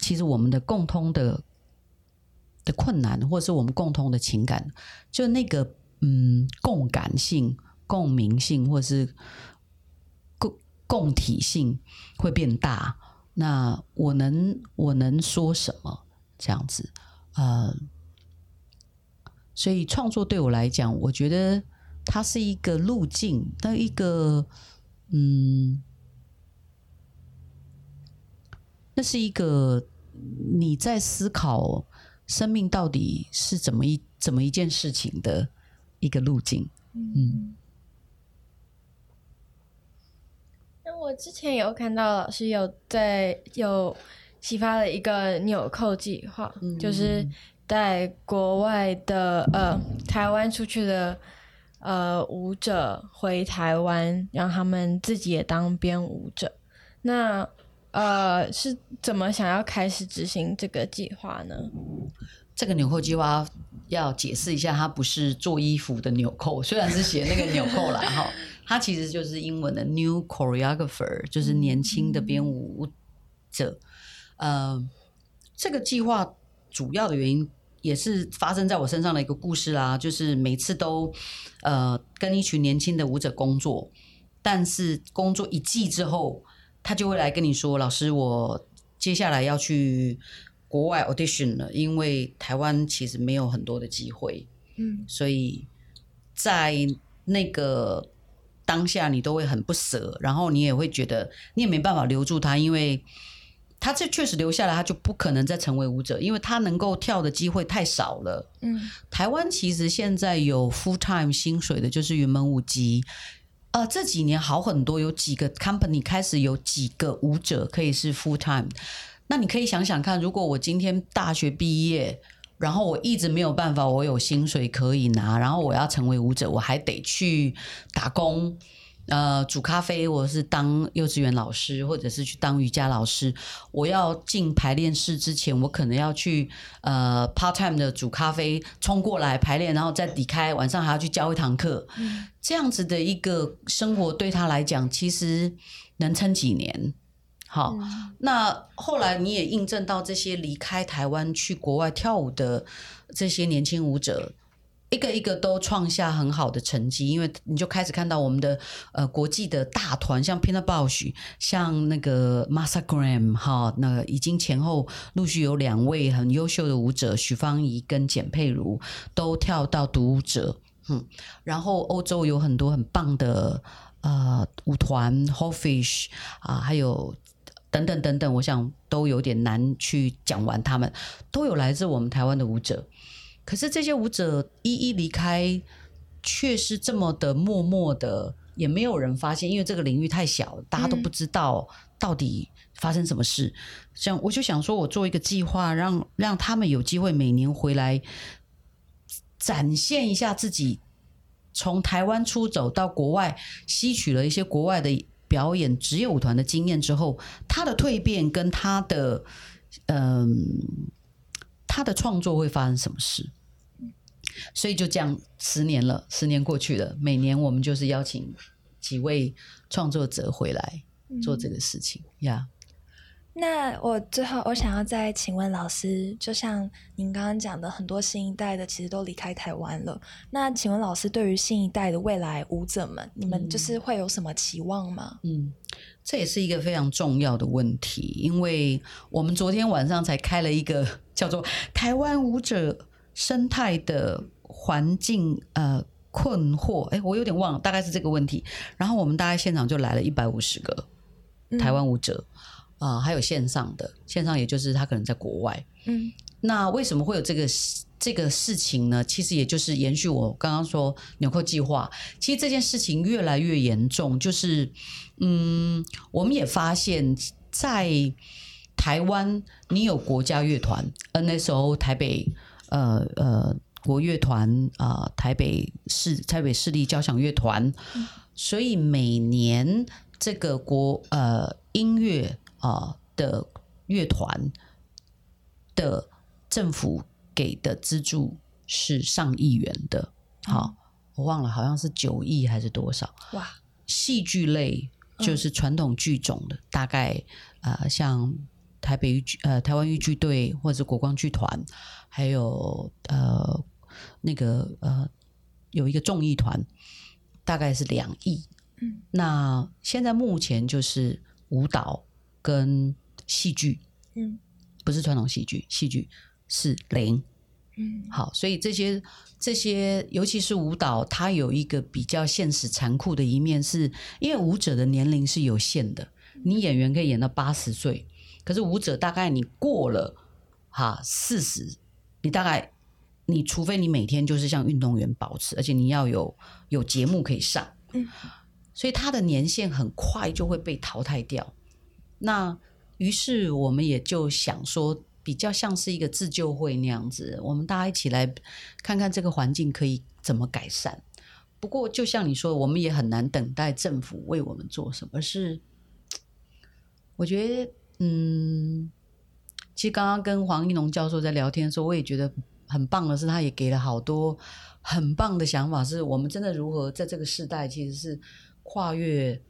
其实我们的共通的的困难，或者是我们共通的情感，就那个嗯共感性、共鸣性，或是共共体性会变大。那我能我能说什么？这样子，呃，所以创作对我来讲，我觉得它是一个路径，那一个，嗯，那是一个你在思考生命到底是怎么一怎么一件事情的一个路径。嗯，那我之前有看到老师有在有。启发了一个纽扣计划，就是带国外的呃台湾出去的呃舞者回台湾，让他们自己也当编舞者。那呃是怎么想要开始执行这个计划呢？这个纽扣计划要解释一下，它不是做衣服的纽扣，虽然是写那个纽扣啦，哈，(laughs) 它其实就是英文的 new choreographer，就是年轻的编舞者。呃，这个计划主要的原因也是发生在我身上的一个故事啦，就是每次都呃跟一群年轻的舞者工作，但是工作一季之后，他就会来跟你说：“老师，我接下来要去国外 audition 了，因为台湾其实没有很多的机会。”嗯，所以在那个。当下你都会很不舍，然后你也会觉得你也没办法留住他，因为他这确实留下来，他就不可能再成为舞者，因为他能够跳的机会太少了。嗯台湾其实现在有 full time 薪水的，就是云门舞集。呃，这几年好很多，有几个 company 开始有几个舞者可以是 full time。那你可以想想看，如果我今天大学毕业，然后我一直没有办法，我有薪水可以拿，然后我要成为舞者，我还得去打工，呃，煮咖啡，或者是当幼稚园老师，或者是去当瑜伽老师。我要进排练室之前，我可能要去呃 part time 的煮咖啡，冲过来排练，然后再离开，晚上还要去教一堂课。这样子的一个生活对他来讲，其实能撑几年？好，那后来你也印证到这些离开台湾去国外跳舞的这些年轻舞者，一个一个都创下很好的成绩，因为你就开始看到我们的呃国际的大团，像 Pina Bausch，像那个 Masagram，哈，那已经前后陆续有两位很优秀的舞者，许芳宜跟简佩如都跳到独舞者，嗯，然后欧洲有很多很棒的呃舞团 h o Fish 啊，还有。等等等等，我想都有点难去讲完。他们都有来自我们台湾的舞者，可是这些舞者一一离开，却是这么的默默的，也没有人发现，因为这个领域太小，大家都不知道到底发生什么事。像我就想说，我做一个计划，让让他们有机会每年回来展现一下自己从台湾出走到国外，吸取了一些国外的。表演职业舞团的经验之后，他的蜕变跟他的嗯，他的创作会发生什么事？所以就这样，十年了，十年过去了，每年我们就是邀请几位创作者回来做这个事情呀。那我最后我想要再请问老师，就像您刚刚讲的，很多新一代的其实都离开台湾了。那请问老师，对于新一代的未来舞者们，你们就是会有什么期望吗？嗯，这也是一个非常重要的问题，因为我们昨天晚上才开了一个叫做“台湾舞者生态的环境”呃困惑，哎，我有点忘了，大概是这个问题。然后我们大概现场就来了一百五十个台湾舞者。啊，还有线上的，线上也就是他可能在国外。嗯，那为什么会有这个这个事情呢？其实也就是延续我刚刚说纽扣计划。其实这件事情越来越严重，就是嗯，我们也发现，在台湾，你有国家乐团 NSO 台北呃呃国乐团啊，台北市台北市立交响乐团，所以每年这个国呃音乐。啊的乐团的政府给的资助是上亿元的，好，我忘了好像是九亿还是多少？哇！戏剧类就是传统剧种的，大概呃像台北豫剧呃台湾豫剧队或者国光剧团，还有呃那个呃有一个众艺团，大概是两亿。嗯，那现在目前就是舞蹈。跟戏剧，嗯，不是传统戏剧，戏剧是零，嗯，好，所以这些这些，尤其是舞蹈，它有一个比较现实残酷的一面，是因为舞者的年龄是有限的，你演员可以演到八十岁，可是舞者大概你过了哈四十，你大概你除非你每天就是像运动员保持，而且你要有有节目可以上，嗯，所以他的年限很快就会被淘汰掉。那于是我们也就想说，比较像是一个自救会那样子，我们大家一起来看看这个环境可以怎么改善。不过，就像你说，我们也很难等待政府为我们做什么。是，我觉得，嗯，其实刚刚跟黄一农教授在聊天的时候，我也觉得很棒的是，他也给了好多很棒的想法，是我们真的如何在这个时代，其实是跨越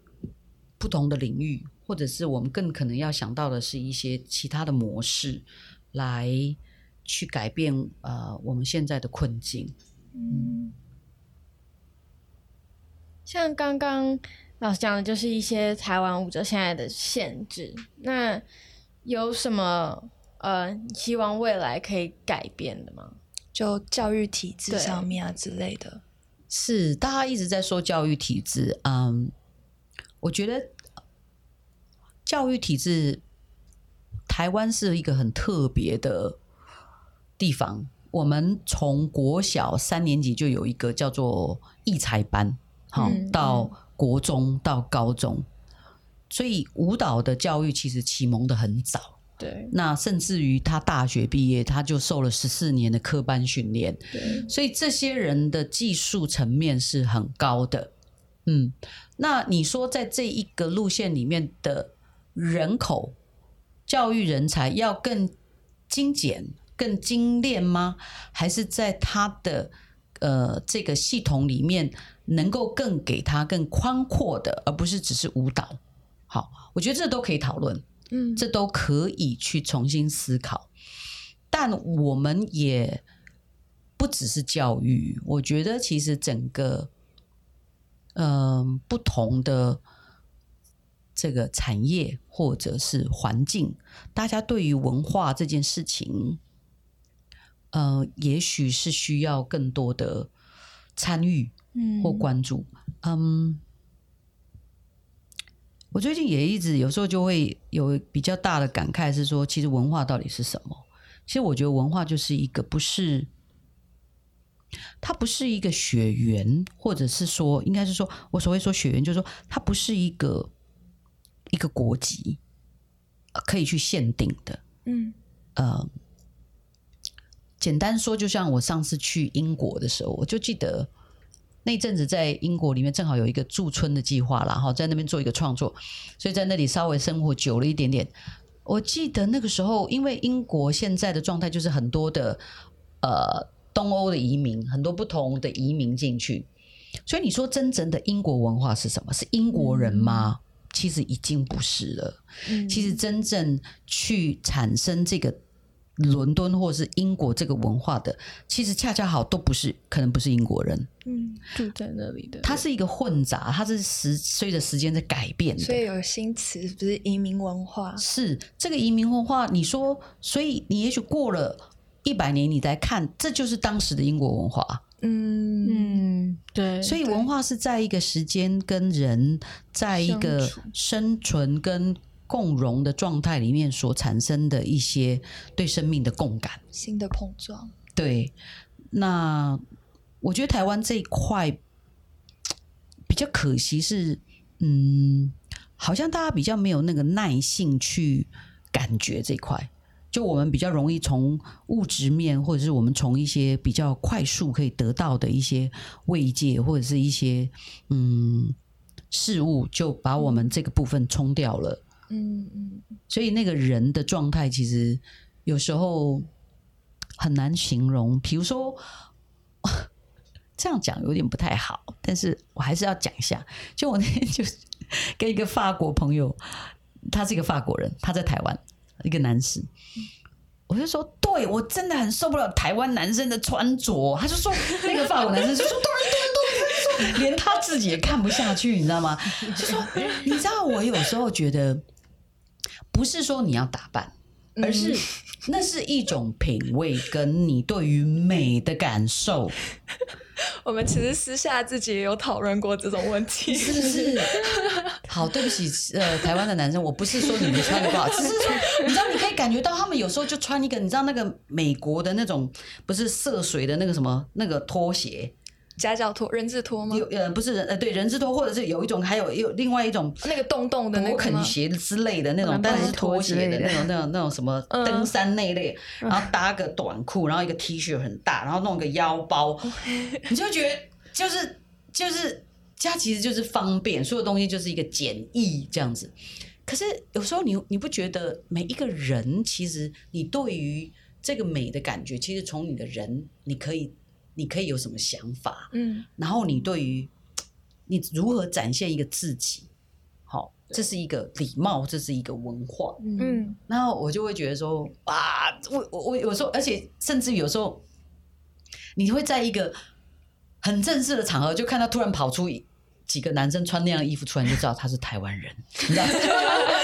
不同的领域。或者是我们更可能要想到的是一些其他的模式，来去改变呃我们现在的困境。嗯，像刚刚老师讲的，就是一些台湾舞者现在的限制。那有什么呃希望未来可以改变的吗？就教育体制上面啊之类的。是大家一直在说教育体制，嗯，我觉得教育体制台湾是一个很特别的地方。我们从国小三年级就有一个叫做艺才班，好、嗯到国中到高中，所以舞蹈的教育其实启蒙的很早。对那甚至于他大学毕业，他就受了十四年的科班训练，对，所以这些人的技术层面是很高的。嗯，那你说在这一个路线里面的人口教育人才要更精简、更精炼吗？还是在他的呃这个系统里面能够更给他更宽阔的，而不是只是舞蹈？好，我觉得这都可以讨论。嗯，这都可以去重新思考。但我们也不只是教育，我觉得其实整个嗯、呃不同的这个产业或者是环境，大家对于文化这件事情，呃，也许是需要更多的参与嗯或关注。嗯，我最近也一直有时候就会有比较大的感慨，是说，其实文化到底是什么？其实我觉得文化就是一个不是，它不是一个血缘，或者是说，应该是说我所谓说血缘，就是说它不是一个一个国籍呃可以去限定的。嗯呃，简单说，就像我上次去英国的时候，我就记得那阵子在英国里面正好有一个驻村的计划啦，哈，在那边做一个创作，所以在那里稍微生活久了一点点。我记得那个时候，因为英国现在的状态就是很多的呃东欧的移民，很多不同的移民进去，所以你说真正的英国文化是什么？是英国人吗？其实已经不是了。嗯其实真正去产生这个伦敦或者是英国这个文化的，其实恰恰好都不是，可能不是英国人，嗯，住在那里的，它是一个混杂，它是时随着时间在改变的。所以有新词，不是移民文化，是这个移民文化，你说，所以你也许过了一百年，你再看，这就是当时的英国文化。嗯。嗯，对，所以文化是在一个时间跟人在一个生存跟共融的状态里面所产生的一些对生命的共感。新的碰撞，对，那我觉得台湾这一块比较可惜是，嗯，好像大家比较没有那个耐性去感觉这一块。就我们比较容易从物质面，或者是我们从一些比较快速可以得到的一些慰藉，或者是一些嗯事物，就把我们这个部分冲掉了。嗯嗯所以那个人的状态其实有时候很难形容。比如说，(laughs) 这样讲有点不太好，但是我还是要讲一下。就我那天就跟一个法国朋友，他是一个法国人，他在台湾，一个男士。我就说，对我真的很受不了台湾男生的穿着。他就说，那个法国男生就说，对对对，他说连他自己也看不下去，你知道吗？就说，你知道，我有时候觉得，不是说你要打扮，而是那是一种品味跟你对于美的感受，(laughs) 我们其实私下自己也有讨论过这种问题，是不是？(laughs) 好，对不起，呃，台湾的男生，我不是说你们穿的不好，只是说 (laughs) 你知道，你可以感觉到他们有时候就穿一个，你知道那个美国的那种不是涉水的那个什么那个拖鞋，夹脚拖、人字拖吗？有呃不是人呃对人字拖，或者是有一种还有有另外一种那个洞洞的那勃个肯鞋之类的那种，但是是拖拖鞋的那种、那种、那种什么嗯。登山那一类，然后搭个短裤，然后一个 T 恤很大，然后弄个腰包，(laughs) 你就觉得就是就是家其实就是方便，所有东西就是一个简易这样子。可是有时候你你不觉得每一个人其实你对于这个美的感觉，其实从你的人你可以你可以有什么想法，嗯。然后你对于你如何展现一个自己，好，这是一个礼貌，这是一个文化。嗯。嗯。然后我就会觉得说，哇，我我我有时候，而且甚至有时候，你会在一个很正式的场合，就看到突然跑出几个男生穿那样的衣服出来，你就知道他是台湾人，你知道 (laughs)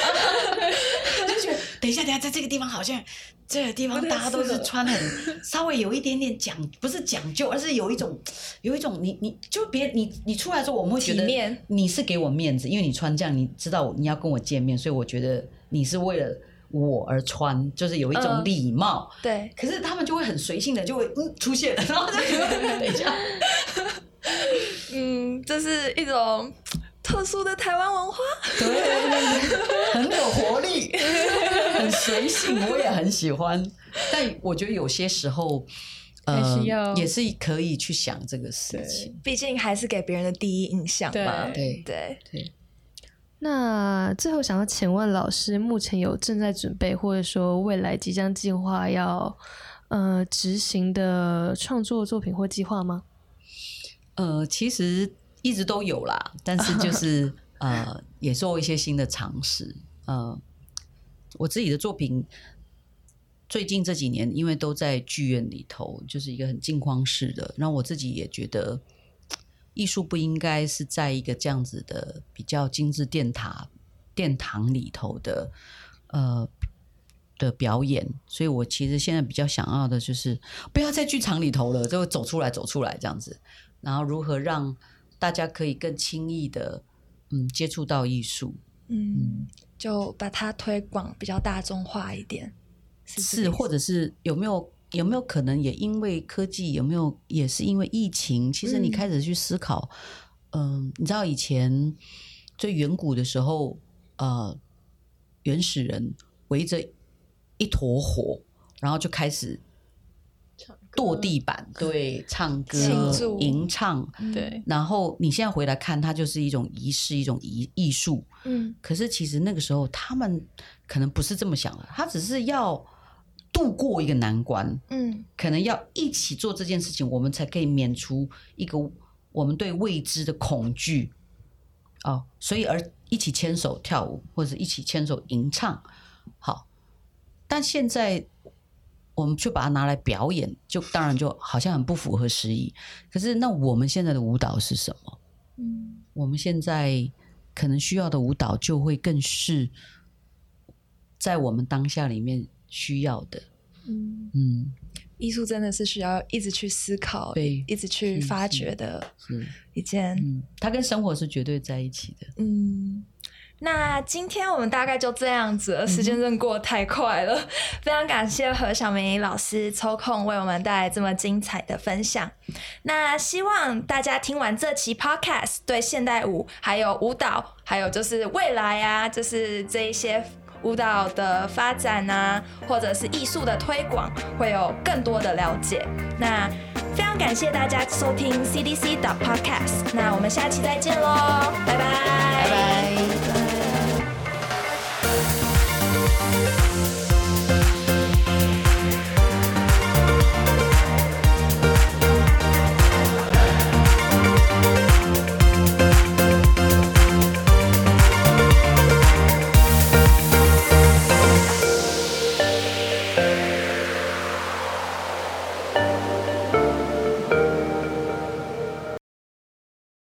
等等一下，等一下，在这个地方好像这个地方大家都是穿很 (laughs) 稍微有一点点讲，不是讲究，而是有一种有一种你你就别你你出来的时候，我们会觉得你是给我面子，因为你穿这样，你知道你要跟我见面，所以我觉得你是为了我而穿，就是有一种嗯礼貌。对，可是他们就会很随性的就会嗯出现，然后就等一下，(laughs) 嗯，这是一种特殊的台湾文化。对，很有活力，(laughs) 很随性，我也很喜欢。但我觉得有些时候，呃还是要，也是可以去想这个事情。毕竟还是给别人的第一印象嘛。对对，对，那最后想要请问老师，目前有正在准备或者说未来即将计划要呃执行的创作作品或计划吗？呃，其实一直都有啦，但是就是呃，也做一些新的尝试。呃，我自己的作品最近这几年，因为都在剧院里头，就是一个很镜框式的，让我自己也觉得，艺术不应该是在一个这样子的比较精致殿塔殿堂里头的呃的表演，所以我其实现在比较想要的就是不要在剧场里头了，就走出来，走出来这样子。然后如何让大家可以更轻易的嗯接触到艺术，嗯，就把它推广比较大众化一点。是是或者是有没有有没有可能也因为科技有没有也是因为疫情，其实你嗯。开始去思考，嗯、你知道以前最远古的时候，呃，原始人围着一坨火，然后就开始跺地板，对，唱歌、吟唱，对，然后你现在回来看，它就是一种仪式，一种艺艺术。嗯可是其实那个时候他们可能不是这么想的，他只是要度过一个难关，嗯可能要一起做这件事情，我们才可以免除一个我们对未知的恐惧。哦，所以而一起牵手跳舞，或者一起牵手吟唱，好。但现在我们去把它拿来表演，就当然就好像很不符合时宜。可是那我们现在的舞蹈是什么？嗯我们现在可能需要的舞蹈就会更是在我们当下里面需要的。嗯，嗯，艺术真的是需要一直去思考，对一直去是发掘的是，一件嗯，它跟生活是绝对在一起的。嗯，那今天我们大概就这样子，时间真的过得太快了。(laughs) 非常感谢何小梅老师抽空为我们带来这么精彩的分享。那希望大家听完这期 podcast，对现代舞、还有舞蹈，还有就是未来啊，就是这一些。舞蹈的发展啊，或者是艺术的推广，会有更多的了解。那非常感谢大家收听 CDC 的 Podcast，那我们下期再见喽，拜拜，拜拜。Bye.